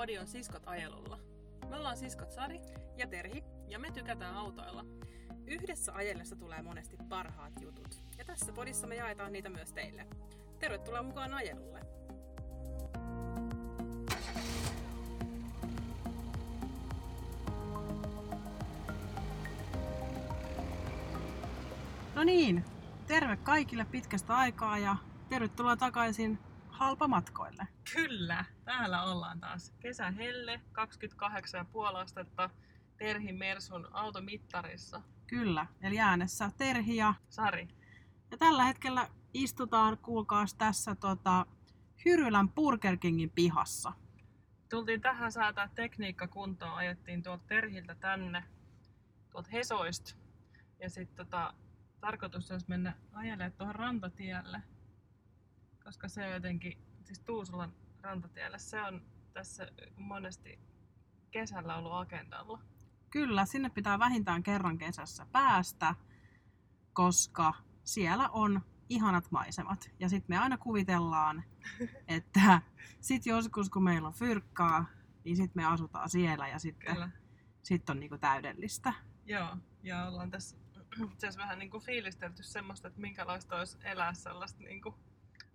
podi on Siskot ajelulla. Me ollaan siskot Sari Ja Terhi. ja me tykätään autoilla. Yhdessä ajellessa tulee monesti parhaat jutut. Ja tässä podissa me jaetaan niitä myös teille. Tervetuloa mukaan ajelulle. No niin, terve kaikille pitkästä aikaa ja tervetuloa takaisin halpamatkoille. Kyllä, täällä ollaan taas. Kesähelle, 28,5 astetta Terhin Mersun automittarissa. Kyllä, eli äänessä Terhi ja Sari, Ja tällä hetkellä istutaan, kuulkaas, tässä tota, Hyrylän Burger Kingin pihassa. tultiin tähän säätää tekniikka kuntoon, ajettiin tuolta Terhiltä tänne, tuolta Hesoista. Ja sitten tota, tarkoitus olisi mennä ajelemaan tuohon rantatielle, koska se on jotenkin, siis Tuusulan rantatielle, se on tässä monesti kesällä ollut agendalla. Kyllä, sinne pitää vähintään kerran kesässä päästä, koska siellä on ihanat maisemat. Ja sitten me aina kuvitellaan, että sit joskus kun meillä on fyrkkaa, niin sitten me asutaan siellä ja sitten sit on niinku täydellistä. Joo, ja ollaan tässä itse asiassa vähän niin kuin fiilistelty semmoista, että minkälaista olisi elää sellaista niin kuin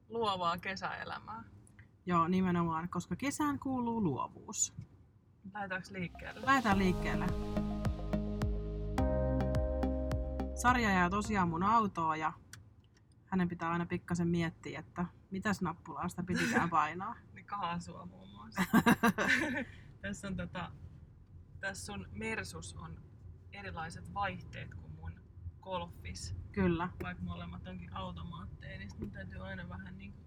luovaa kesäelämää. Joo, nimenomaan, koska kesään kuuluu luovuus. Lähdetäänkö liikkeelle? Lähdetään liikkeelle. Sarja jää tosiaan mun autoa ja hänen pitää aina pikkasen miettiä, että mitäs nappulaa sitä pitikään painaa. Niin kaasua muun muassa. tässä on tota, tässä sun Mersus on erilaiset vaihteet kuin mun Golfis. Kyllä. Vaikka molemmat onkin automaatteja, niin täytyy aina vähän niin.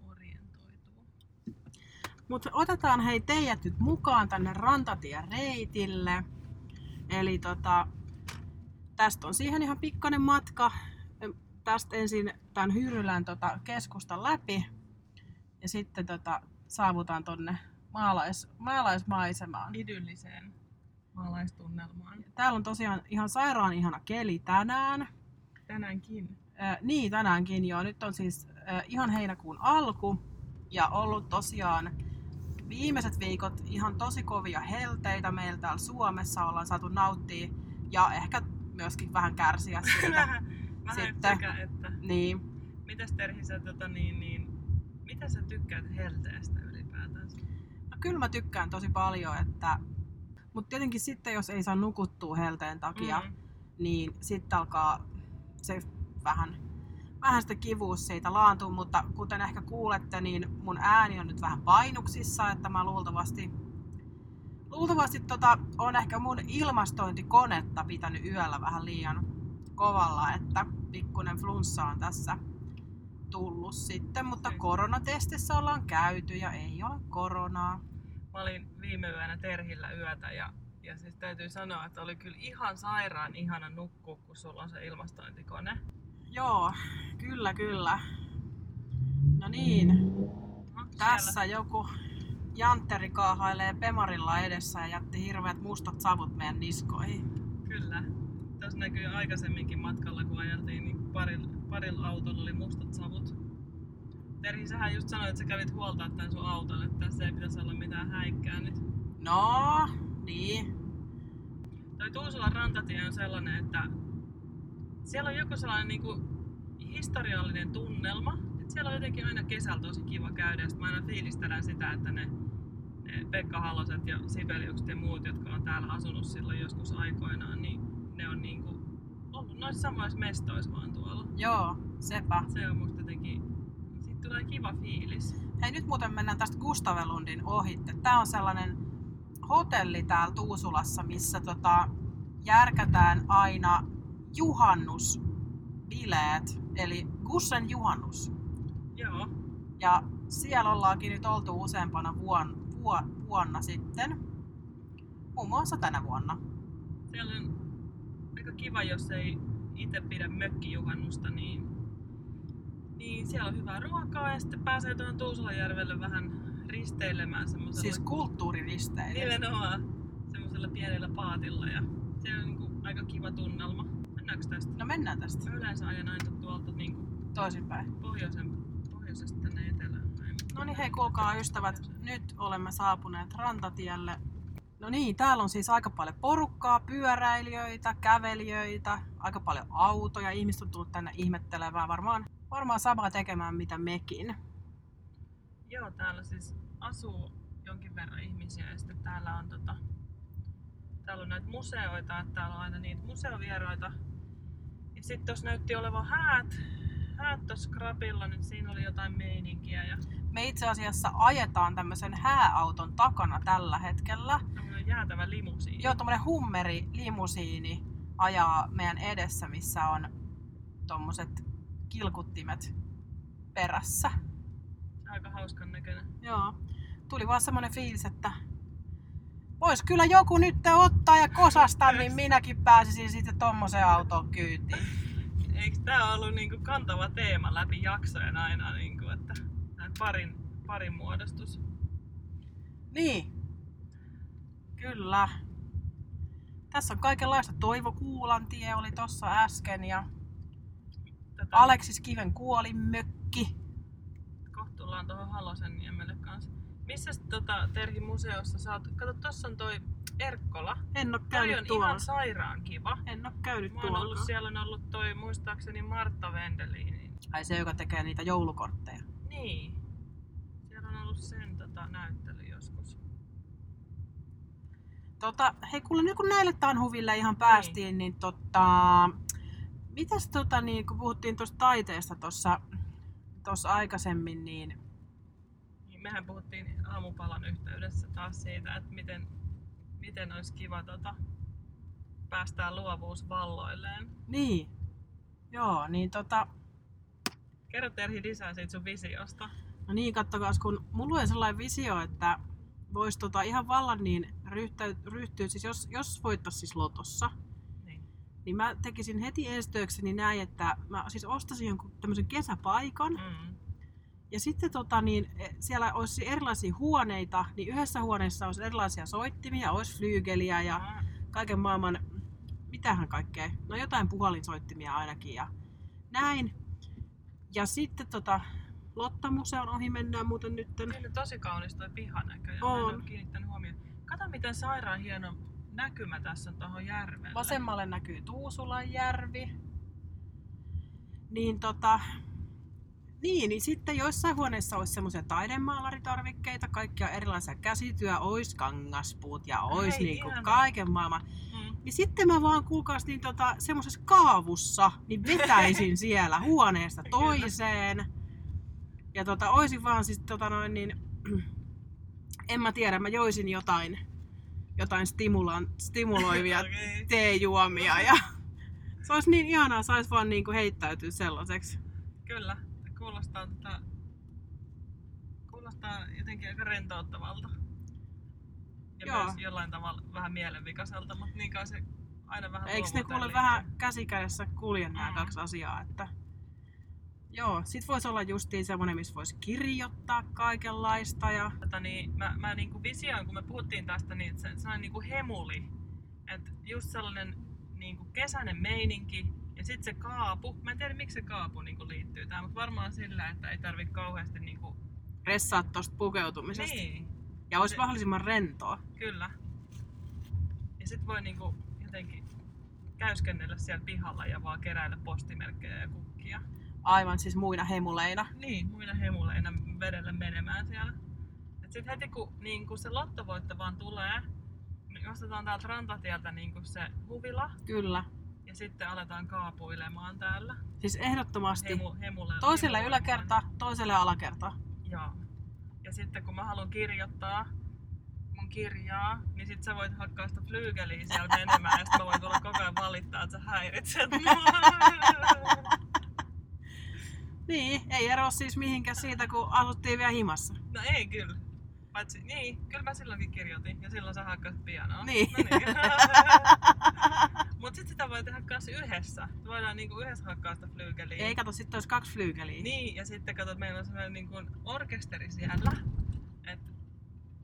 Mutta otetaan hei teidät nyt mukaan tänne Rantatien reitille. Eli tota, tästä on siihen ihan pikkainen matka. Tästä ensin tämän Hyrylän tota, keskustan läpi. Ja sitten tota, saavutaan tonne maalais, maalaismaisemaan. Idylliseen maalaistunnelmaan. Täällä on tosiaan ihan sairaan ihana keli tänään. Tänäänkin. Äh, niin, tänäänkin joo. Nyt on siis äh, ihan heinäkuun alku ja ollut tosiaan viimeiset viikot ihan tosi kovia helteitä meillä täällä Suomessa. Ollaan saatu nauttia ja ehkä myöskin vähän kärsiä siitä. vähän vähän Sitten- sekä että. niin. Mitäs Terhi, sä, tota, niin, niin, mitä sä tykkäät helteestä ylipäätään? No, kyllä mä tykkään tosi paljon, että... Mutta tietenkin sitten, jos ei saa nukuttua helteen takia, Mm. niin sitten alkaa se vähän, vähän sitä kivuus siitä laantuu, mutta kuten ehkä kuulette, niin mun ääni on nyt vähän painuksissa, että mä luultavasti, luultavasti tota, on ehkä mun ilmastointikonetta pitänyt yöllä vähän liian kovalla, että pikkunen flunssa on tässä tullut sitten, mutta koronatestissä ollaan käyty ja ei ole koronaa. Mä olin viime yönä Terhillä yötä ja, ja siis täytyy sanoa, että oli kyllä ihan sairaan ihana nukkua, kun sulla on se ilmastointikone. Joo, kyllä kyllä. No niin, No, Tässä joku jantteri kaahailee Pemarilla edessä ja jätti hirveät mustat savut meidän niskoihin. Kyllä. Tuossa näkyy aikaisemminkin matkalla, kun ajeltiin, niin parilla, parilla autolla oli mustat savut. Terhi, sähän just sanoit, että sä kävit huoltaa tämän sun auton, että tässä ei pitäisi olla mitään häikkää nyt. No, niin. Toi Tuusulan rantatie on sellainen, että siellä on joku sellainen niinku historiallinen tunnelma. Et siellä on jotenkin aina kesällä tosi kiva käydä. Ja sit mä aina fiilistelen sitä, että ne, ne Pekka Haloset ja Sibeliukset ja muut, jotka on täällä asunut silloin joskus aikoinaan, niin ne on niinku ollut noissa samoissa mestoissa vaan tuolla. Joo, sepä. Se on musta jotenkin, siitä tulee kiva fiilis. Hei, nyt muuten mennään tästä Gustavelundin ohitte. Tää on sellainen hotelli täällä Tuusulassa, missä tota, järkätään aina juhannusbileet, eli Gussen juhannus. Joo, Ja siellä ollaankin nyt oltu useampana vuonna, vuonna sitten. Muun muassa tänä vuonna. siellä on aika kiva, jos ei itse pidä mökkijuhannusta, niin, niin siellä on hyvää ruokaa ja sitten pääsee tuohon Tuusulajärvelle vähän risteilemään semmoisella Siis kulttuuriristeily. nimenomaan semmoisella pienellä paatilla ja se on niinku aika kiva tunnelma. Mennäänkö tästä? No mennään tästä Mä yleensä ajan aina tuolta niinku toisinpäin. pohjoisen, pohjoisesta tänne etelään. No niin hei, kuulkaa ystävät, nyt olemme saapuneet rantatielle. No niin, täällä on siis aika paljon porukkaa, pyöräilijöitä, kävelijöitä, aika paljon autoja. Ihmiset on tullut tänne ihmettelemään varmaan, varmaan samaa tekemään mitä mekin. Joo, täällä siis asuu jonkin verran ihmisiä ja sitten täällä on tota, täällä on näitä museoita, että täällä on aina niitä museovieroita. Ja sitten tuossa näytti olevan häät, häät tuossa Krapilla, niin siinä oli jotain meininkiä ja Me itse asiassa ajetaan tämmöisen hääauton takana tällä hetkellä. tämmönen jäätävä limusiini. Joo, tommonen hummeri limusiini ajaa meidän edessä, missä on tommoset kilkuttimet perässä. Aika hauskan näköinen. Joo. Tuli vaan semmonen fiilis, että vois kyllä joku nyt ottaa ja kosasta, niin minäkin pääsisin sitten tommoseen autoon kyytiin. Eikö tää ollut niinku kantava teema läpi jaksojen aina, niinku, että parin, parin muodostus? Niin. Kyllä. Tässä on kaikenlaista. Toivo Kuulantie oli tossa äsken ja Tätä Aleksis Kiven kuolinmökki. kohta tullaan tuohon Halosenniemelle kanssa. Missä tota, Terhi museossa sä oot? Kato, tossa on toi Erkkola. En oo Toi käynyt on tuolla. ihan sairaan kiva. En oo käynyt Mä oon ollut tuolla. siellä on ollut toi muistaakseni Martta Vendeliin. Ai se, joka tekee niitä joulukortteja. Niin. Siellä on ollut sen tota, näyttely joskus. Tota, hei kuule, nyt kun näille tanhuville ihan päästiin, niin tota... Mitäs tota, niin, kun puhuttiin tuosta taiteesta tuossa aikaisemmin, niin Niin mehän puhuttiin aamupalan yhteydessä taas siitä, että miten, miten olisi kiva tota, päästää luovuus valloilleen. Niin. Joo, niin tota... Kerro Terhi lisää siitä sun visiosta. No niin, kattokaa, kun mulla on sellainen visio, että voisi tota ihan vallan niin ryhtyä, ryhtyä siis jos, jos voittaisi siis lotossa, Niin. niin mä tekisin heti ensitöikseni näin, että mä siis ostaisin jonkun tämmöisen kesäpaikan, Mm. Ja sitten tota, niin, e, siellä olisi erilaisia huoneita, niin yhdessä huoneessa olisi erilaisia soittimia, olisi flyygeliä ja Ah, kaiken maailman, mitähän kaikkea, no jotain puhalinsoittimia ainakin ja näin. Ja sitten tota, Lotta-museon ohi mennään muuten. Siinä on tosi kaunis toi piha näköjään. On. En kiinnittänyt huomioon. Kato miten sairaan hieno näkymä tässä on tuohon järvelle. Vasemmalle näkyy Tuusulan järvi. Niin tota, niin, niin sitten joissain huoneissa olisi semmoisia taidemaalaritarvikkeita, kaikkia erilaisia käsityö, ois kangaspuut ja ois Hei, niinku ihana. kaiken maailman. Mm. Niin sitten mä vaan kuulkaas niin tota, semmoisessa kaavussa, niin vetäisin siellä huoneesta toiseen. Ja tota, oisin vaan siis tota noin niin, en mä tiedä, mä joisin jotain, jotain stimulan, stimuloivia Okei. teejuomia ja se olisi niin ihanaa, sais vaan niinku heittäytyä sellaiseksi. Kyllä, kuulostaa, tota, kuulostaa jotenkin aika rentouttavalta. Ja Joo. myös jollain tavalla vähän mielenvikaiselta, mutta niin kai se aina vähän Eikö ne kuule vähän käsikädessä kulje nämä Mm. kaksi asiaa, että Joo, sit voisi olla justiin semmonen, missä voisi kirjoittaa kaikenlaista ja Tota, niin, mä, mä niinku visioin, kun me puhuttiin tästä, niin se, se on niinku hemuli. Et just sellainen niinku kesäinen meininki ja sitten se kaapu. Mä en tiedä miksi se kaapu niinku liittyy tähän, mutta varmaan sillä, että ei tarvi kauheasti niinku... ressaa tosta pukeutumisesta. Niin, Ja olisi Se- mahdollisimman rentoa. kyllä. Ja sitten voi niinku jotenkin käyskennellä siellä pihalla ja vaan keräillä postimerkkejä ja kukkia. Aivan siis muina hemuleina. Niin, muina hemuleina vedellä menemään siellä. Et sit heti kun, niin kun se lottovoitto vaan tulee, niin ostetaan täältä rantatieltä niin kun se huvila Kyllä. Ja sitten aletaan kaapuilemaan täällä. Siis ehdottomasti Hemu, hemule, toiselle yläkerta, toiselle alakerta. Joo. Ja sitten kun mä haluan kirjoittaa mun kirjaa, niin sit sä voit hakkaa sitä flyygeliä siellä menemään ja sit mä voin tulla koko ajan valittaa, että sä häiritset. Niin, ei ero siis mihinkään siitä, kun asuttiin vielä himassa. No ei kyllä. Paitsi, niin, kyllä mä silloinkin kirjoitin ja silloin sä hakkasit pianoa. Niin. No niin. Kans yhdessä. Voidaan niinku yhdessä hakkaa sitä flyygeliä. Ei kato, sitten olisi kaksi flyygeliä. Niin, ja sitten katsot, meillä on sellainen niin kuin orkesteri siellä. Et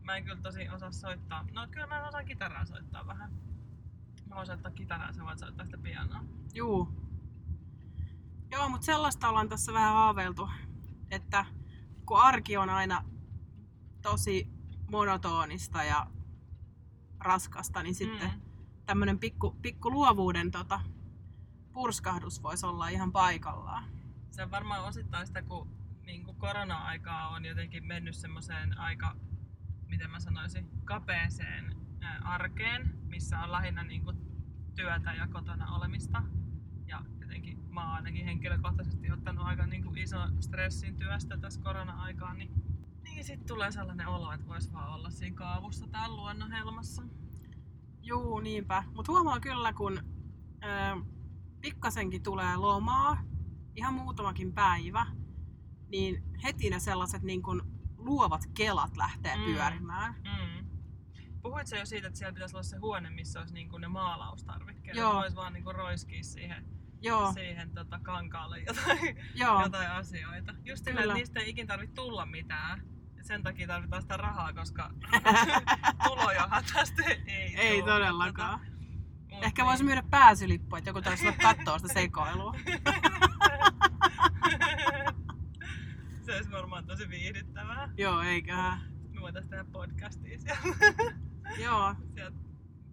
mä en kyllä tosi osaa soittaa. No kyllä mä osaan kitaraa soittaa vähän. Mä voin soittaa kitaraa, sä voit soittaa sitä pianoa. Juu. Joo, mutta sellaista ollaan tässä vähän haaveiltu, että kun arki on aina tosi monotonista ja raskasta, niin sitten Mm. tämmöinen pikku, pikku luovuuden tota, purskahdus voisi olla ihan paikallaan. Se on varmaan osittain sitä, kun niin kuin korona-aikaa on jotenkin mennyt semmoiseen aika, miten mä sanoisin, kapeeseen arkeen, missä on lähinnä niin kuin työtä ja kotona olemista. Ja jotenkin mä oon ainakin henkilökohtaisesti ottanut aika niin kuin iso stressin työstä tässä korona-aikaan, niin, niin sitten tulee sellainen olo, että vois vaan olla siinä kaavussa tai luonnonhelmassa. Juu, niinpä. Mutta huomaa kyllä, kun ö, pikkasenkin tulee lomaa, ihan muutamakin päivä, niin heti ne sellaiset niin kun luovat kelat lähtee Mm. pyörimään. Mm. Puhuit sä jo siitä, että siellä pitäisi olla se huone, missä olisi niin kuin ne maalaustarvikkeet, Joo. voisi vaan niin kuin roiskia siihen, Joo, siihen tota kankaalle jotain, joo, jotain asioita. Just sillä, että niistä ei ikin tarvitse tulla mitään. Sen takia tarvitaan sitä rahaa, koska tulojahan tästä ei ei tuu. todellakaan. Tota, Ehkä voisi myydä pääsylippu, että joku taisi tulla katsoa sitä sekoilua. se olisi varmaan tosi viihdyttävää. Joo, eiköhän. Me voitaisiin tehdä podcastia siellä, Joo, sieltä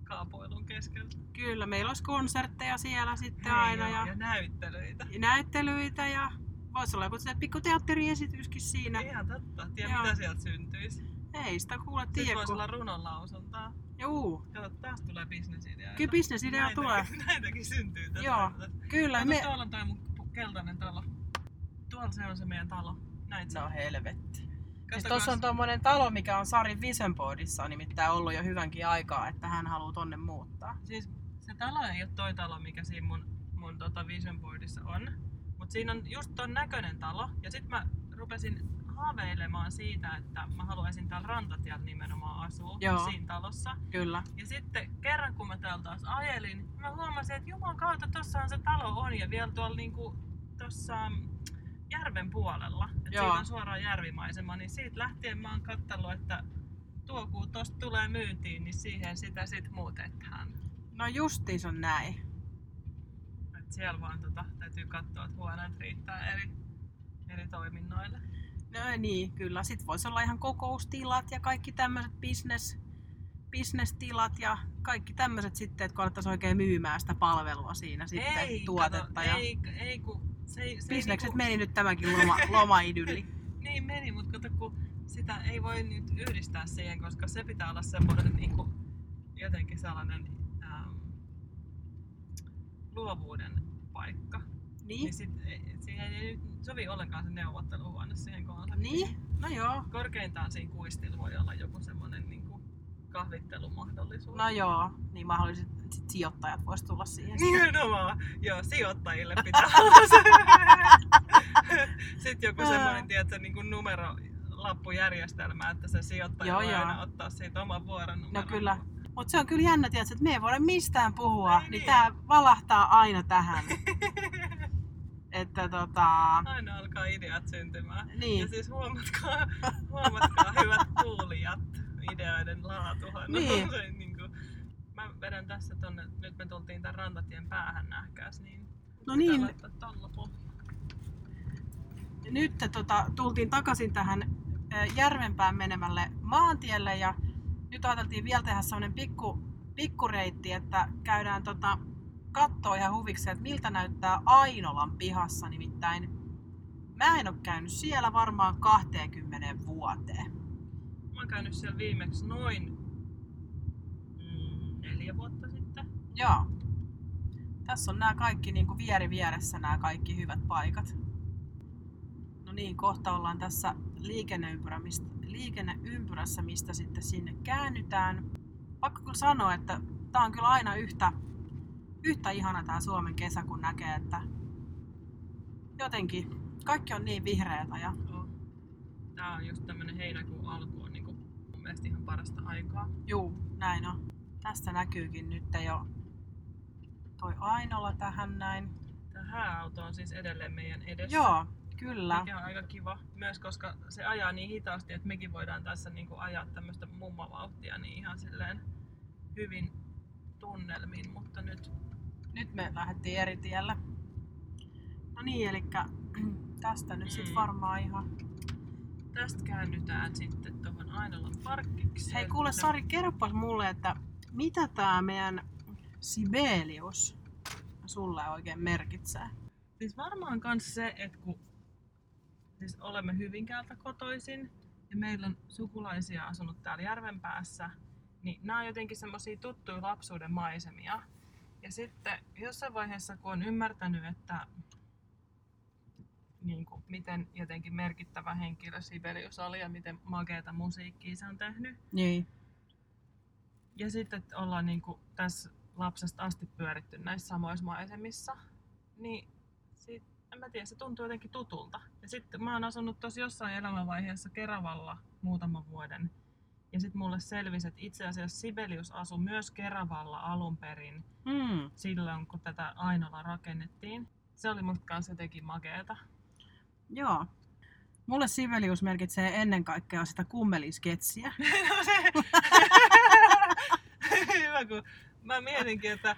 kaapoilun keskellä. kyllä. Meillä olisi konsertteja siellä sitten Hei, aina ja, ja näyttelyitä. ja näyttelyitä ja voisi olla joku pikku teatteriesityskin siinä. Ihan totta. Tiedä Joo. mitä sieltä syntyisi. Ei sitä kuule Sitten tiedä, voisi kun... olla runonlausuntaa. Juu, Kato, taas tulee bisnesideoita. kyllä bisnesidea Näitäkin- tulee. Näitäkin syntyy tässä. Joo. Kyllä, Kato, me... tuolla on toi mun keltainen talo. Tuolla se on se meidän talo. Näit sä? No helvetti. Siis tuossa on tuommoinen talo, mikä on Sari Vision Boardissa, on nimittäin ollut jo hyvänkin aikaa, että hän haluaa tonne muuttaa. Siis se talo ei ole toi talo, mikä siinä mun, mun tota vision boardissa on. Mut siinä on just ton näköinen talo. Ja sit mä rupesin haaveilemaan siitä, että mä haluaisin täällä rantatiellä nimenomaan asua Joo. siinä talossa. Kyllä. Ja sitten kerran kun mä täällä taas ajelin, mä huomasin, että juman kautta tossahan se talo on ja vielä tuolla niinku tossa mm, järven puolella. Et Joo. siitä on suoraan järvimaisema, niin siitä lähtien mä oon katsellut, että tuo kun tosta tulee myyntiin, niin siihen sitä sit muutetaan. No justiis on näin. Et siellä vaan tota, täytyy katsoa, että huoneet riittää eri, eri toiminnoille. No niin, kyllä. Sitten voisi olla ihan kokoustilat ja kaikki tämmöiset business, business-tilat ja kaikki tämmöiset sitten, että kun alettaisiin oikein myymään sitä palvelua siinä sitten, ei, tuotetta. kato, ja ei, ei kun se, ei- se bisnekset niinku- meni nyt tämäkin loma, lomaidylli. Niin meni, mutta kato kun sitä ei voi nyt yhdistää siihen, koska se pitää olla semmoinen niin kuin, jotenkin sellainen ähm, luovuuden paikka. Niin? Niin sit, ei- siihen ei nyt sovi ollenkaan se neuvotteluhuone siihen konseptiin. Niin? No joo. Korkeintaan siinä kuistilla voi olla joku semmoinen niin kuin kahvittelumahdollisuus. No joo, niin mahdolliset sit sijoittajat vois tulla siihen. Nimenomaan, joo, sijoittajille pitää olla se. Sitten joku semmoinen, tiedätkö, niin kuin numerolappujärjestelmä, että se sijoittaja Joo, voi joo. aina ottaa siitä oman vuoron No kyllä. Mutta se on kyllä jännä, tiedätkö, että me ei voida mistään puhua, Ei niin, niin. tää valahtaa aina tähän. että tota, Aina alkaa ideat syntymään. niin. Ja siis huomatkaa, huomatkaa hyvät kuulijat, ideoiden laatuhan Niin. on se, niin kuin, mä vedän tässä tonne, nyt me tultiin tän rantatien päähän nähkäs, niin No niin, nyt tota, tultiin takaisin tähän järvenpään menemälle maantielle ja nyt ajateltiin vielä tehdä sellainen pikku, pikkureitti, että käydään tota, kattoo ihan huviksi, että miltä näyttää Ainolan pihassa. Nimittäin mä en ole käynyt siellä varmaan 20 vuoteen. Mä oon käynyt siellä viimeksi noin mm, neljä vuotta sitten. Joo. Tässä on nämä kaikki niin kuin vieri vieressä nämä kaikki hyvät paikat. No niin, kohta ollaan tässä liikenneympyrä, mistä, liikenneympyrässä, mistä sitten sinne käännytään. Pakko kyllä sanoa, että tää on kyllä aina yhtä, yhtä ihana tää Suomen kesä, kun näkee, että jotenkin kaikki on niin vihreätä ja. Tää on just tämmönen heinäkuun alku on niinku mun mielestä ihan parasta aikaa. juu, näin on. Tästä näkyykin nyt jo toi Ainola tähän näin. Tää hääauto on siis edelleen meidän edessä. Joo, kyllä. Mikä on aika kiva. Myös koska se ajaa niin hitaasti, että mekin voidaan tässä niinku ajaa tämmöistä mummavauhtia niin ihan silleen hyvin tunnelmiin, mutta nyt Nyt me lähdettiin eri tiellä. No niin, eli tästä nyt sit Mm. varmaan ihan, tästä käännytään sitten tuohon Ainolan parkkiksi. Hei kuule Sari, kerropas mulle, että mitä tää meidän Sibelius sulle oikein merkitsee? Siis varmaan kans se, että kun siis olemme Hyvinkäältä kotoisin ja meillä on sukulaisia asunut täällä Järvenpäässä, niin nämä on jotenkin semmosia tuttuja lapsuuden maisemia. Ja sitten jossain vaiheessa, kun on ymmärtänyt, että niin kuin, miten jotenkin merkittävä henkilö Sibelius oli ja miten makeata musiikkia se on tehnyt. Niin. Ja sitten että ollaan niin kuin, tässä lapsesta asti pyöritty näissä samoissa maisemissa, niin sit, en mä tiedä, se tuntuu jotenkin tutulta. Ja sitten mä oon asunut tosi jossain elämänvaiheessa Keravalla muutaman vuoden. Ja sitten mulle selvisi, että itse asiassa Sibelius asui myös Keravalla alun perin Mm. silloin, kun tätä Ainola rakennettiin. Se oli musta kanssa jotenkin makeeta. Joo. Mulle Sibelius merkitsee ennen kaikkea sitä kummelisketsiä. No se... Hyvä, kun mä mietinkin, että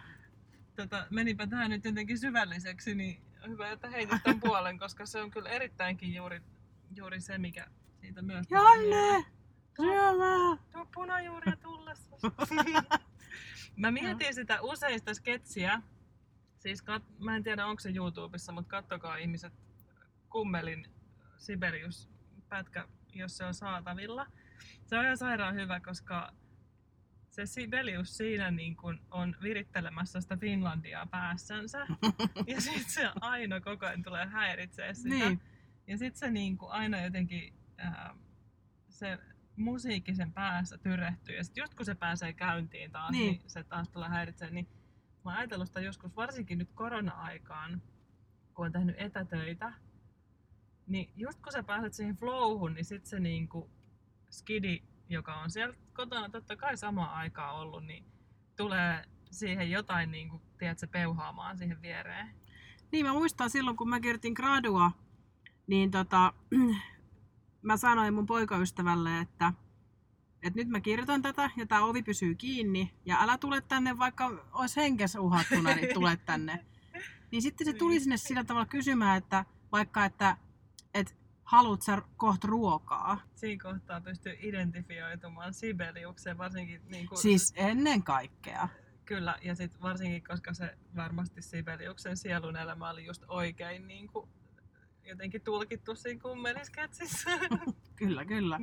tota, menipä tähän nyt jotenkin syvälliseksi, niin hyvä, että heitit tämän puolen, koska se on kyllä erittäinkin juuri, juuri se, mikä siitä myös... Janne! Syömään! Tuo punajuuria tullessa. mä mietin sitä useista sketsiä. Siis kat- mä en tiedä onko se YouTubessa, mutta kattokaa ihmiset kummelin Sibelius pätkä, jos se on saatavilla. Se on ihan sairaan hyvä, koska se Sibelius siinä niin kun on virittelemässä sitä Finlandia päässänsä. ja sitten se aina koko ajan tulee häiritsee sitä. Niin. Ja sitten se niin kuin aina jotenkin ää, se musiikki sen päässä tyrehtyy. Ja sitten just kun se pääsee käyntiin taas, Niin. niin, se taas tulee häiritsee. Niin mä oon ajatellut sitä joskus, varsinkin nyt korona-aikaan, kun on tehnyt etätöitä, niin just kun sä pääset siihen flowhun, niin sitten se niinku skidi, joka on siellä kotona totta kai samaan aikaan ollut, niin tulee siihen jotain niinku, tiedätkö, peuhaamaan siihen viereen. Niin, mä muistan silloin, kun mä kirjoitin gradua, niin tota, mä sanoin mun poikaystävälle, että, että nyt mä kirjoitan tätä ja tää ovi pysyy kiinni ja älä tule tänne, vaikka olisi henkes uhattuna, niin tule tänne. Niin sitten se tuli sinne sillä tavalla kysymään, että vaikka, että, että haluat sä kohta ruokaa. Siinä kohtaa pystyy identifioitumaan Sibeliukseen, varsinkin niin kuin, Siis ennen kaikkea. Kyllä, ja sitten varsinkin, koska se varmasti Sibeliuksen sielun elämä oli just oikein niin kuin, jotenkin tulkittu siinä kummelisketsissä. Kyllä, kyllä.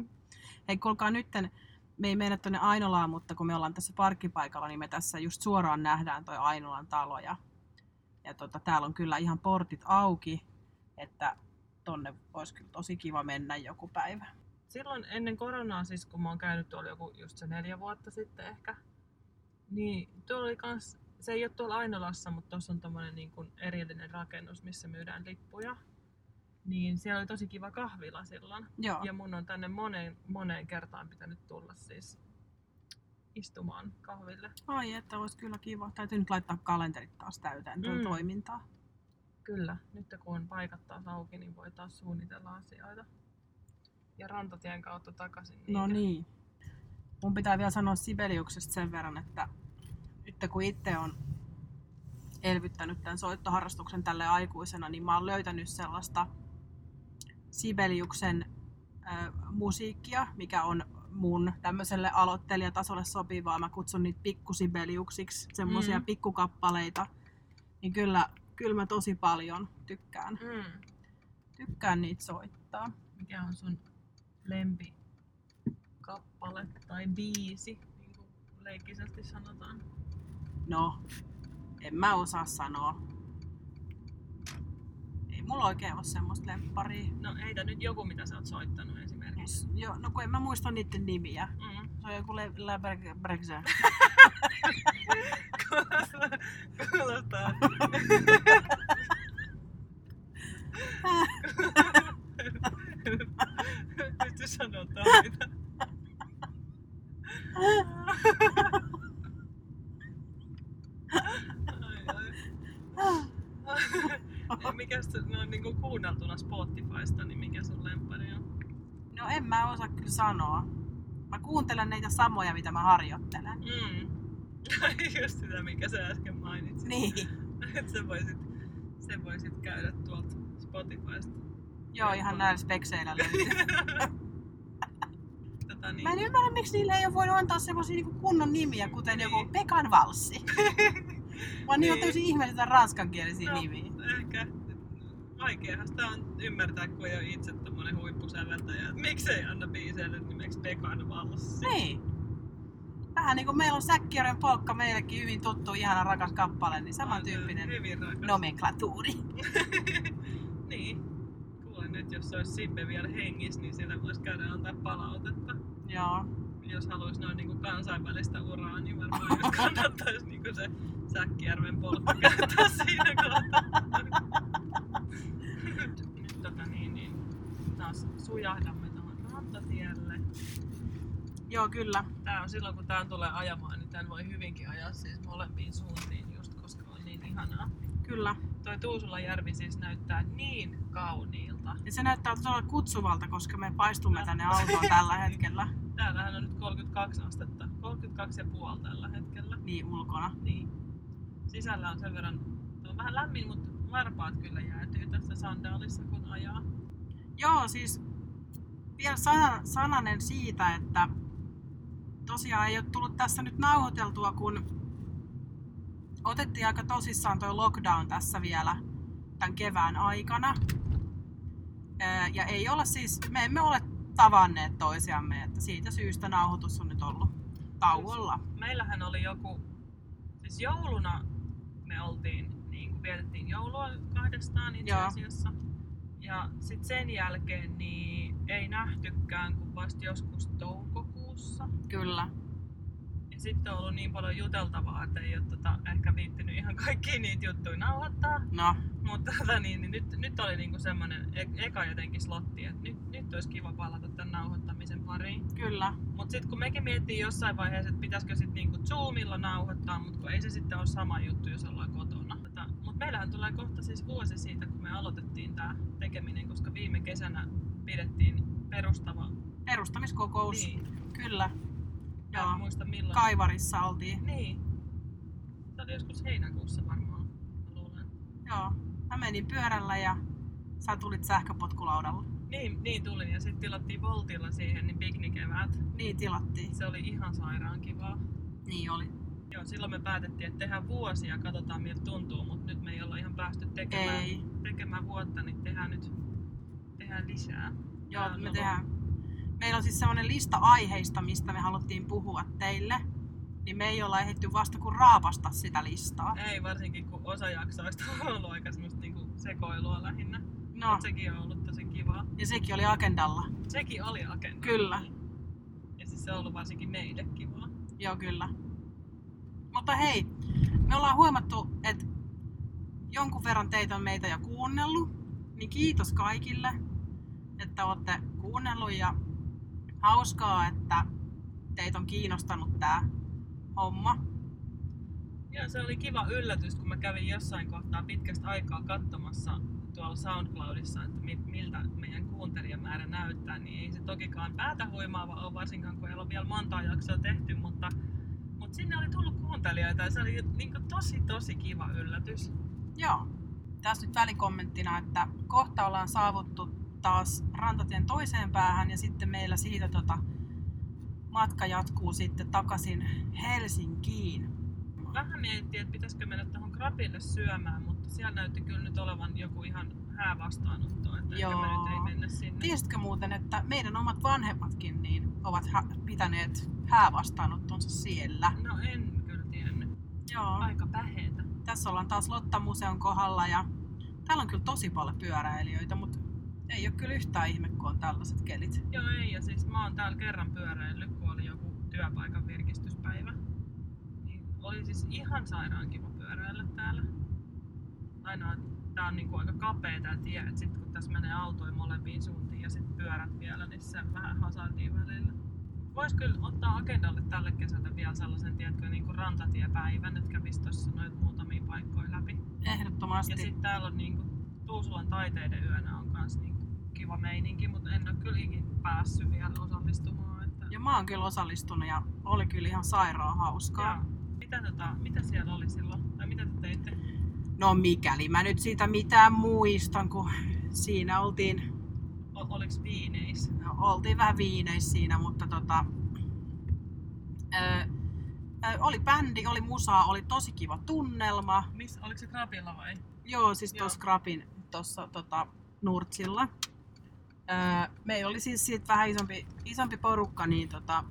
Hei, kuulkaa nytten, me ei mennä tuonne Ainolaan, mutta kun me ollaan tässä parkkipaikalla, niin me tässä just suoraan nähdään toi Ainolan talo. Ja, ja tota, täällä on kyllä ihan portit auki, että tonne olisi kyllä tosi kiva mennä joku päivä. Silloin ennen koronaa, siis kun mä oon käynyt tuolla joku just se neljä vuotta sitten ehkä, niin tuolla oli kans, se ei ole tuolla Ainolassa, mutta tuossa on tommonen niin kuin erillinen rakennus, missä myydään lippuja. Niin siellä oli tosi kiva kahvila silloin. Joo, Ja mun on tänne moneen, moneen kertaan pitänyt tulla siis istumaan kahville. ai että olisi kyllä kiva. Täytyy nyt laittaa kalenterit taas täytäntöön Mm. toimintaa. Kyllä, nyt kun on paikat taas auki, niin voi taas suunnitella asioita. Ja rantatien kautta takaisin. No niinkö? niin. Mun pitää vielä sanoa Sibeliuksesta sen verran, että nyt kun itse on elvyttänyt tämän soittoharrastuksen tälle aikuisena, niin mä oon löytänyt sellaista Sibeliuksen ö, musiikkia, mikä on mun tämmöiselle aloittelijatasolle sopivaa. Mä kutsun niitä pikkusibeliuksiksi, semmoisia Mm. pikkukappaleita. Niin kyllä, kyllä mä tosi paljon tykkään, Mm. tykkään niitä soittaa. Mikä on sun lempi kappale tai biisi, niin kuin leikkisesti sanotaan? No, en mä osaa sanoa. Ei mulla oikein ole semmoista lempparia. No heitä nyt joku, mitä sä oot soittanut esimerkiksi. Jo, no kun en mä muista niiden nimiä. Mm. Se on joku Le- Bregze. Kuulostaa, kuulostaa. Pysty sanoa mitä. Ja mikä se, no, niin kuin kuunneltuna Spotifysta, niin mikä sun lemppari on? No en mä osaa kyllä sanoa. Mä kuuntelen niitä samoja, mitä mä harjoittelen. Mm. Just sitä, mikä sä äsken mainitsit. Niin. Että sä voisit, sä voisit käydä tuolta Spotifysta. Joo, ihan näillä spekseillä löytyy. tota, niin, Mä en ymmärrä, miksi niille ei ole voinut antaa semmoisia niinku kunnon nimiä, kuten Niin. joku Pekan valssi. Vaan niin. on Niin. täysin ihmeellisiä ranskankielisiä No. nimiä. ehkä vaikeahan sitä on ymmärtää, kun ei ole itse tommonen huippusäveltäjä. Miksei anna biiseille nimeksi Pekan valssi? Niin. Vähän niin kuin meillä on Säkkiören polkka meillekin hyvin tuttu, ihana rakas kappale, niin samantyyppinen nomenklatuuri. niin. Kuule nyt, jos olisi Sibbe vielä hengissä, niin sillä voisi käydä antaa palautetta. Joo. Jos haluaisi noin niin kansainvälistä uraa, niin varmaan just kannattaisi niin se Säkkijärven polkka käyttää siinä kohtaa. nyt, nyt tota niin, niin, taas sujahdamme tuohon rantatielle. Joo, kyllä. Tää on silloin, kun tää tulee ajamaan, niin tän voi hyvinkin ajaa siis molempiin suuntiin just, koska on niin ihanaa. Kyllä. Toi Tuusulan järvi siis näyttää niin kauniilta. Ja se näyttää todella kutsuvalta, koska me paistumme tänne autoon tällä hetkellä. Täällähän on nyt 32 astetta. 32,5 tällä hetkellä. Niin ulkona. Niin. Sisällä on sen verran, on vähän lämmin, mutta varpaat kyllä jäätyy tässä sandaalissa kun ajaa. Joo, siis vielä sana, sananen siitä, että tosiaan ei ole tullut tässä nyt nauhoiteltua, kun otettiin aika tosissaan tuo lockdown tässä vielä tämän kevään aikana. Ja ei olla siis, me emme ole tavanneet toisiamme, että siitä syystä nauhoitus on nyt ollut tauolla. Meillähän oli joku, siis jouluna me oltiin, niin kuin vietettiin joulua kahdestaan itse Joo. asiassa. Ja sitten sen jälkeen niin ei nähtykään kuin vasta joskus toukokuussa. Kyllä. Sitten on ollut niin paljon juteltavaa, että ei ole tota, ehkä viittinyt ihan kaikkia niitä juttuja nauhoittaa. No, Mutta tota, niin, niin nyt, nyt oli niinku semmonen e- eka jotenkin slotti, että nyt, nyt olisi kiva palata tämän nauhoittamisen pariin. kyllä. Mutta sitten kun mekin miettii jossain vaiheessa, että pitäisikö sitten niinku Zoomilla nauhoittaa, mutta kun ei se sitten ole sama juttu, jos ollaan kotona. Mutta meillähän tulee kohta siis vuosi siitä, kun me aloitettiin tämä tekeminen, koska viime kesänä pidettiin perustava. Perustamiskokous. Niin, Kyllä. Joo. en muista milloin. Kaivarissa oltiin. Niin. Se oli joskus heinäkuussa varmaan, mä luulen. Joo. Mä menin pyörällä ja sä tulit sähköpotkulaudalla. Niin, niin tulin ja sitten tilattiin Voltilla siihen niin piknikevät. Niin tilattiin. Se oli ihan sairaan kivaa. Niin oli. Joo, silloin me päätettiin, että tehdään vuosi ja katsotaan miltä tuntuu, mutta nyt me ei olla ihan päästy tekemään, Ei. tekemään vuotta, niin tehdään nyt tehdään lisää. Joo, me tehdään. Meillä on siis semmoinen lista aiheista, mistä me haluttiin puhua teille. Niin me ei olla ehditty vasta kuin raapasta sitä listaa. Ei varsinkin, kun osa jaksoista on ollut aika semmoista niinku sekoilua lähinnä. No, Mut sekin on ollut tosi kivaa. ja sekin oli agendalla. Sekin oli agenda. Kyllä. Ja siis se on ollut varsinkin meille kivaa. Joo, kyllä. Mutta hei, me ollaan huomattu, että jonkun verran teitä on meitä jo kuunnellut. Niin kiitos kaikille, että olette kuunnellut ja hauskaa, että teitä on kiinnostanut tää homma. Joo, se oli kiva yllätys, kun mä kävin jossain kohtaa pitkästä aikaa katsomassa tuolla SoundCloudissa, että mi- miltä meidän kuuntelijamäärä näyttää, niin ei se tokikaan päätä huimaava ole, varsinkaan kun ei ole vielä montaa jaksoa tehty, mutta, mutta sinne oli tullut kuuntelijoita ja se oli niin tosi tosi kiva yllätys. Joo. Tässä nyt välikommenttina, että kohta ollaan saavuttu taas rantatien toiseen päähän ja sitten meillä siitä tota, matka jatkuu sitten takaisin Helsinkiin. Vähän mietittiin, että pitäisikö mennä tuohon Krapille syömään, mutta siellä näytti kyllä nyt olevan joku ihan häävastaanotto, että ehkä me Joo. nyt ei mennä sinne. Tiesitkö muuten, että meidän omat vanhemmatkin niin ovat hä- pitäneet häävastaanottonsa siellä? No en kyllä tiennyt. Joo. Aika päheetä. Tässä ollaan taas Lotta-museon kohdalla ja täällä on kyllä tosi paljon pyöräilijöitä, mutta ei ole kyllä yhtään ihme, kun on tällaiset kelit. Joo ei, ja siis mä oon täällä kerran pyöräillyt, kun oli joku työpaikan virkistyspäivä. Niin oli siis ihan sairaan kiva pyöräillä täällä. Ainoa, että tää on niinku aika kapea tää tie, että sit kun tässä menee autoja molempiin suuntiin ja sit pyörät vielä, niin se vähän hasardia välillä. Vois kyllä ottaa agendalle tälle kesälle vielä sellaisen, tiedätkö, niinku rantatiepäivän, että kävis tossa noit muutamia paikkoja läpi. Ehdottomasti. Ja sitten täällä on niinku Tuusulan taiteiden yönä kiva meininki, mutta en ole kyllä ikin päässyt vielä osallistumaan. Että... Ja mä oon kyllä osallistunut ja oli kyllä ihan sairaan hauskaa. Joo. Mitä, tota, mitä siellä oli silloin? Tai mitä te teitte? No mikäli mä nyt siitä mitään muistan, kun siinä oltiin O- oliks viineis? No, oltiin vähän viineissä siinä, mutta tota, ö, ö, oli bändi, oli musaa, oli tosi kiva tunnelma. Miss, oliko se Krapilla vai? Joo, siis tuossa Krapin tuossa tota, Nurtsilla. Öö, meillä oli siis siitä vähän isompi, isompi porukka, niin tota,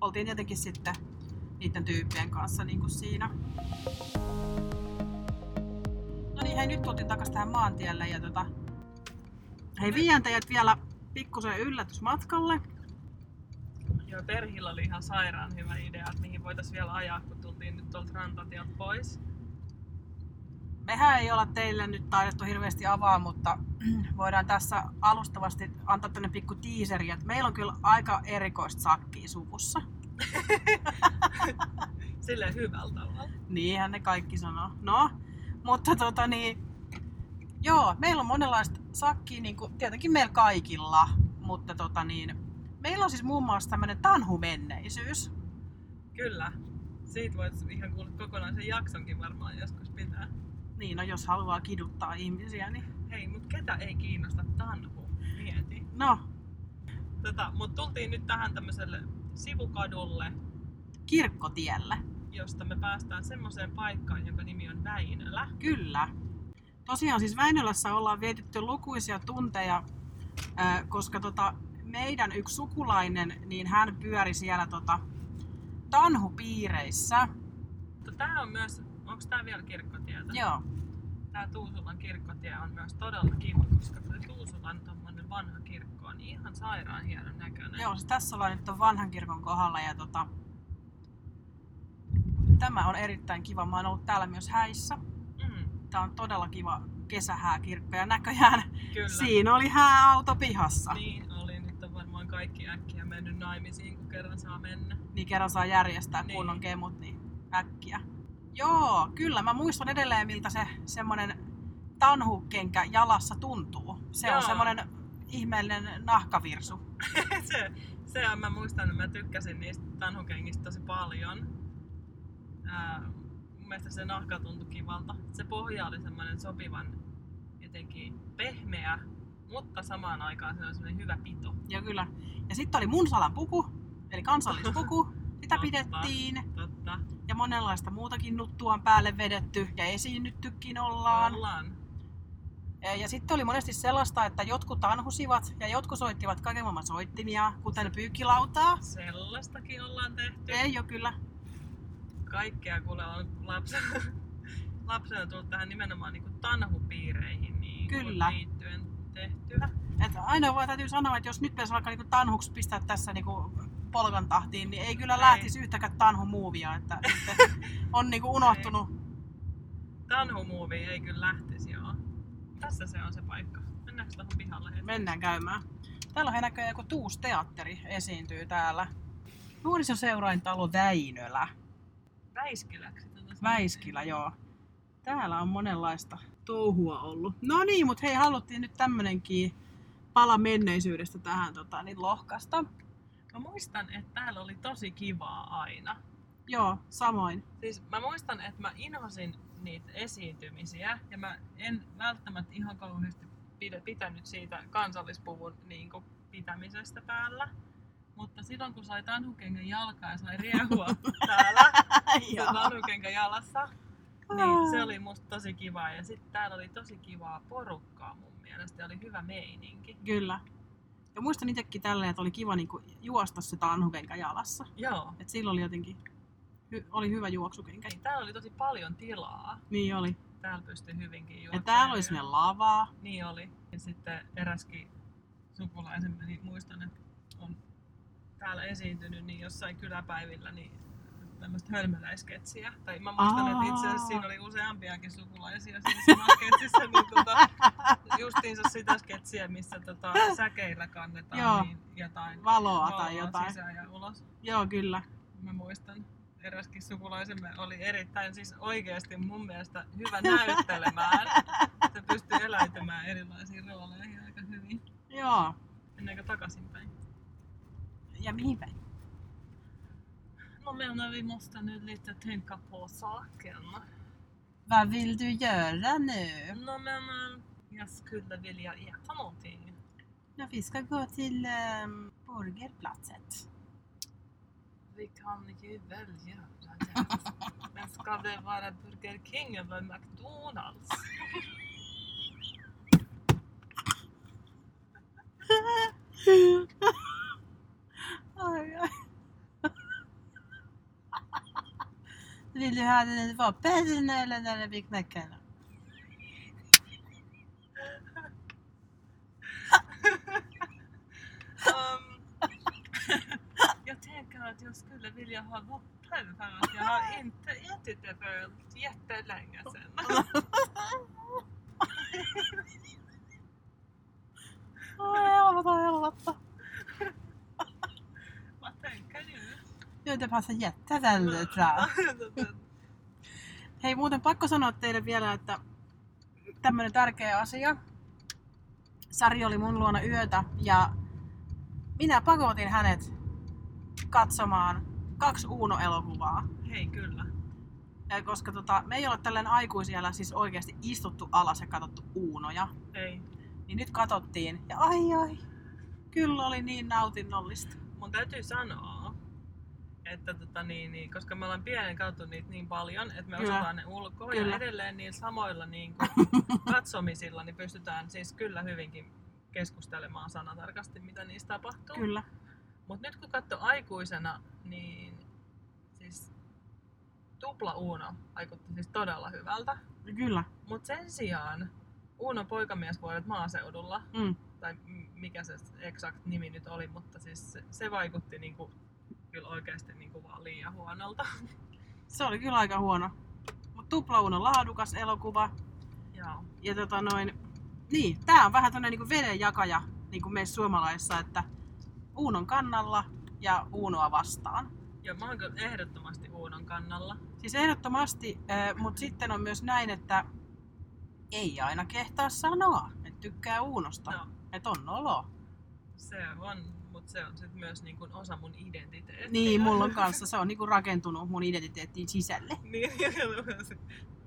oltiin tietenkin sitten niiden tyyppien kanssa niin kuin siinä. No niin, hei nyt tultiin takaisin tähän maantielle ja tota, hei vien teidät vielä pikkusen yllätysmatkalle. Joo, Terhillä oli ihan sairaan hyvä idea, että mihin voitaisiin vielä ajaa, kun tultiin nyt tuolta rantatieltä pois. Mehän ei olla teille nyt taidettu hirveästi avaa, mutta voidaan tässä alustavasti antaa tänne pikku tiiseri, että meillä on kyllä aika erikoista sakkia suvussa. Silleen hyvällä tavalla. Niinhän ne kaikki sanoo. No, mutta tota niin, joo, meillä on monenlaista sakkia, niin kuin tietenkin meillä kaikilla, mutta tota niin, meillä on siis muun muassa tämmöinen tanhumenneisyys. Kyllä. Siitä voit ihan kuulla kokonaisen jaksonkin varmaan joskus pitää. Niin, no jos haluaa kiduttaa ihmisiä, niin Hei, mut ketä ei kiinnosta tanhu? Mieti. no, Tota, mut tultiin nyt tähän tämmöiselle sivukadulle, kirkkotielle. josta me päästään semmoiseen paikkaan, jonka nimi on Väinölä. Kyllä. Tosiaan siis Väinölässä ollaan vietetty lukuisia tunteja, koska tota, meidän yksi sukulainen, niin hän pyöri siellä tota, tanhupiireissä. Tää on myös, onko tää vielä kirkkotietä? Joo, Tää Tuusulan kirkkotie on myös todella kiva, koska toi Tuusulan tommonen vanha kirkko on ihan sairaan hienon näköinen. joo siis tässä ollaan nyt ton vanhan kirkon kohdalla ja tota, tämä on erittäin kiva. Mä oon ollut täällä myös häissä. Mm, Tää on todella kiva kesähääkirkko ja näköjään kyllä. siinä oli hääauto pihassa. Niin oli, nyt on varmaan kaikki äkkiä mennyt naimisiin, kun kerran saa mennä. niin kerran saa järjestää Niin. kunnon kemut, niin äkkiä. Joo, kyllä. Mä muistan edelleen, miltä se semmonen tanhukenkä jalassa tuntuu. Se Joo. on semmonen ihmeellinen nahkavirsu. se, se on, mä muistan, että mä tykkäsin niistä tanhukengistä tosi paljon. Ää, mun mielestä se nahka tuntui kivalta. Se pohja oli semmoinen sopivan jotenkin pehmeä, mutta samaan aikaan se oli semmoinen hyvä pito. Ja kyllä. Ja sitten oli Munsalan puku, eli kansallispuku. Sitä Totta. pidettiin. Totta. Monenlaista muutakin nuttua on päälle vedetty ja esiinnyttykin ollaan. Ollaan. Ja, ja sitten oli monesti sellaista, että jotkut tanhusivat ja jotkut soittivat kaiken maailman soittimia, kuten pyykkilautaa. Sellaistakin ollaan tehty. Ei ole kyllä. Kaikkea kuule on lapsena, lapsena tullut tähän nimenomaan niin tanhupiireihin niin Kyllä. liittyen tehty. Et ainoa vaan täytyy sanoa, että jos nyt pitäisi alkaa niinku tanhuksi pistää tässä niinku polkan tahtiin, niin ei kyllä Ei. lähtisi yhtäkään tanhumuuvia, että on niinku unohtunut. Tanhumuovi ei kyllä lähtisi, joo. Tässä se on se paikka. Mennäänkö tuohon pihalle heti? Mennään käymään. Täällä on näköjään joku Tuus-teatteri esiintyy täällä. Nuorisoseurain talo Väinölä. Väiskiläksi. Väiskilä, joo. Täällä on monenlaista touhua ollut. No niin, mutta hei, haluttiin nyt tämmönenkin pala menneisyydestä tähän tota, niin lohkasta. Mä muistan, että täällä oli tosi kivaa aina. Joo, samoin. Siis mä muistan, että mä inhosin niitä esiintymisiä ja mä en välttämättä ihan kauheasti pitänyt siitä kansallispuvun niin kuin, pitämisestä täällä. Mutta silloin kun sai tanhukengän jalkaa ja sai riehua täällä, tanhukengän jalassa, niin se oli musta tosi kivaa. Ja sitten täällä oli tosi kivaa porukkaa mun mielestä ja oli hyvä meininki. Kyllä. Ja muistan itsekin tälleen, että oli kiva niinku juosta se tanhukenkä jalassa. Joo. Et silloin oli jotenkin hy- oli hyvä juoksukenkä. Niin, täällä oli tosi paljon tilaa. Niin oli. Täällä pystyi hyvinkin Ja juoksemaan. täällä oli sinne lavaa. Niin oli. Ja sitten eräskin sukulaisen, niin muistan, että on täällä esiintynyt niin jossain kyläpäivillä niin tämmöistä hölmöläisketsiä. Tai mä muistan, että itse asiassa siinä oli useampiakin sukulaisia siinä samassa sketsissä, niin tota, justiinsa sitä sketsiä, missä tota, säkeillä kannetaan Joo. niin jotain Valoa tai valoa jotain. sisään ja ulos. Joo, kyllä. Mä muistan, eräskin sukulaisemme oli erittäin siis oikeasti mun mielestä hyvä näyttelemään. Se pystyi eläytymään erilaisiin rooleihin aika hyvin. Joo. Mennäänkö takaisinpäin? Ja mihin päin? Jag menar vi måste nu lite tänka på saken. Vad vill du göra nu? Nå, men eh, jag skulle vilja äta någonting. Ja, vi ska gå till um, Burgerplatset. Vi kan ju väl göra det. Men ska det vara Burger King eller McDonalds? Oj, Vill du ha den var bättre eller när blir knäckarna? Um, jag tänker att jag skulle vilja ha vatten för att jag har inte ätit det för jättelänge sedan. Oj, helvete, helvete. Vad Joo, te päässä jättää tälle tää. Hei, muuten pakko sanoa teille vielä, että tämmönen tärkeä asia. Sari oli mun luona yötä ja minä pakotin hänet katsomaan kaksi Uuno-elokuvaa. Hei, kyllä. Ja koska tota, me ei ole tälleen aikuisiellä siis oikeasti istuttu alas ja katsottu Uunoja, Ei. niin nyt katsottiin ja ai ai, kyllä oli niin nautinnollista. Mun täytyy sanoa, että tota niin, niin, koska me ollaan pienen katsottu niitä niin paljon, että me Kyllä. osataan ne ulkoa Kyllä. ja edelleen niillä samoilla niin kuin, katsomisilla niin pystytään siis kyllä hyvinkin keskustelemaan sanatarkasti, mitä niistä tapahtuu. Kyllä. Mutta nyt kun katsoo aikuisena, niin siis tupla Uno vaikutti siis todella hyvältä. Kyllä. Mutta sen sijaan Uno poikamiesvuodet maaseudulla, Mm. tai mikä se exakt nimi nyt oli, mutta siis se, se vaikutti niinku, kyllä oikeasti niinku vaan liian huonolta. Se oli kyllä aika huono. Mutta Tupla Uuno laadukas elokuva. Joo. Ja tota noin, niin, tää on vähän tämmönen niinku vedenjakaja niinku meissä suomalaisissa, että Uunon kannalla ja Uunoa vastaan. Ja mä oon kyllä ehdottomasti Uunon kannalla. Siis ehdottomasti, mutta sitten on myös näin, että ei aina kehtaa sanoa, että tykkää Uunosta, No, että on nolo. se on, se on sit myös niinku osa mun identiteettiä. Niin, mulla on kanssa, se on niinku rakentunut mun identiteettiin sisälle. niin,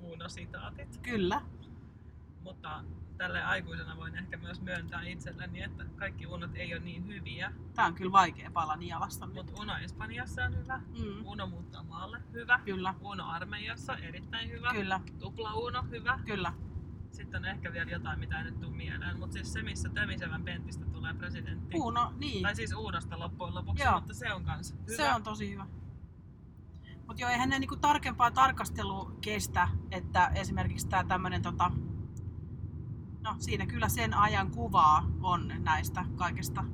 Uuno-sitaatit. Kyllä, Mutta tälle aikuisena voin ehkä myös myöntää itselleni, että kaikki unot ei ole niin hyviä. tää on kyllä vaikea pala nialasta. Mutta Uno Espanjassa on hyvä, Mm, Uno muuttaa maalle hyvä, kyllä, Uno armeijassa erittäin hyvä, kyllä, Tupla Uno hyvä. kyllä. Sitten on ehkä vielä jotain, mitä ei nyt tule mieleen. Mutta siis se, missä Tömisevän Pentistä tulee presidentti. Uuno, niin. Tai siis Uunosta loppujen lopuksi, Joo. mutta se on kans hyvä. Se on tosi hyvä. Mutta joo, eihän ne niinku tarkempaa tarkastelua kestä, että esimerkiksi tämä tämmöinen tota, no siinä kyllä sen ajan kuvaa on näistä kaikista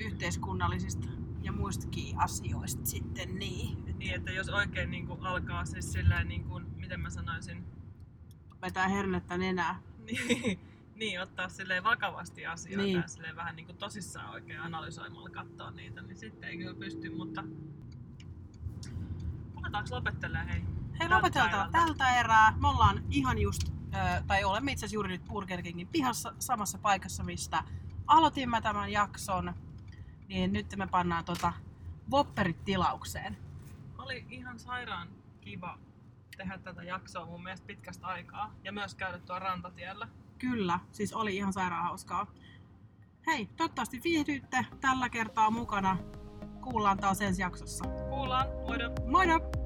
yhteiskunnallisista ja muistakin asioista sitten niin. Niin, että jos oikein niin kuin alkaa siis silleen, niin kuin, miten mä sanoisin, Vetää hernettä nenää. niin, niin ottaa silleen vakavasti asioita Niin. ja silleen vähän niin kuin tosissaan oikein analysoimalla katsoa niitä, niin sitten ei kyllä pysty, mutta Aletaanko lopettelemaan hei? Hei, lopeteltaan tältä erää. Me ollaan ihan just, ö, tai olemme itse asiassa juuri nyt Burger Kingin pihassa samassa paikassa, mistä aloitimme tämän jakson. Niin nyt me pannaan tota Whopperit tilaukseen. Oli ihan sairaan kiva tehdä tätä jaksoa mun mielestä pitkästä aikaa ja myös käydä tuolla rantatiellä. Kyllä, siis oli ihan sairaan hauskaa. Hei, toivottavasti viihdyitte tällä kertaa mukana. Kuullaan taas ensi jaksossa. Kuullaan, moido! Moido!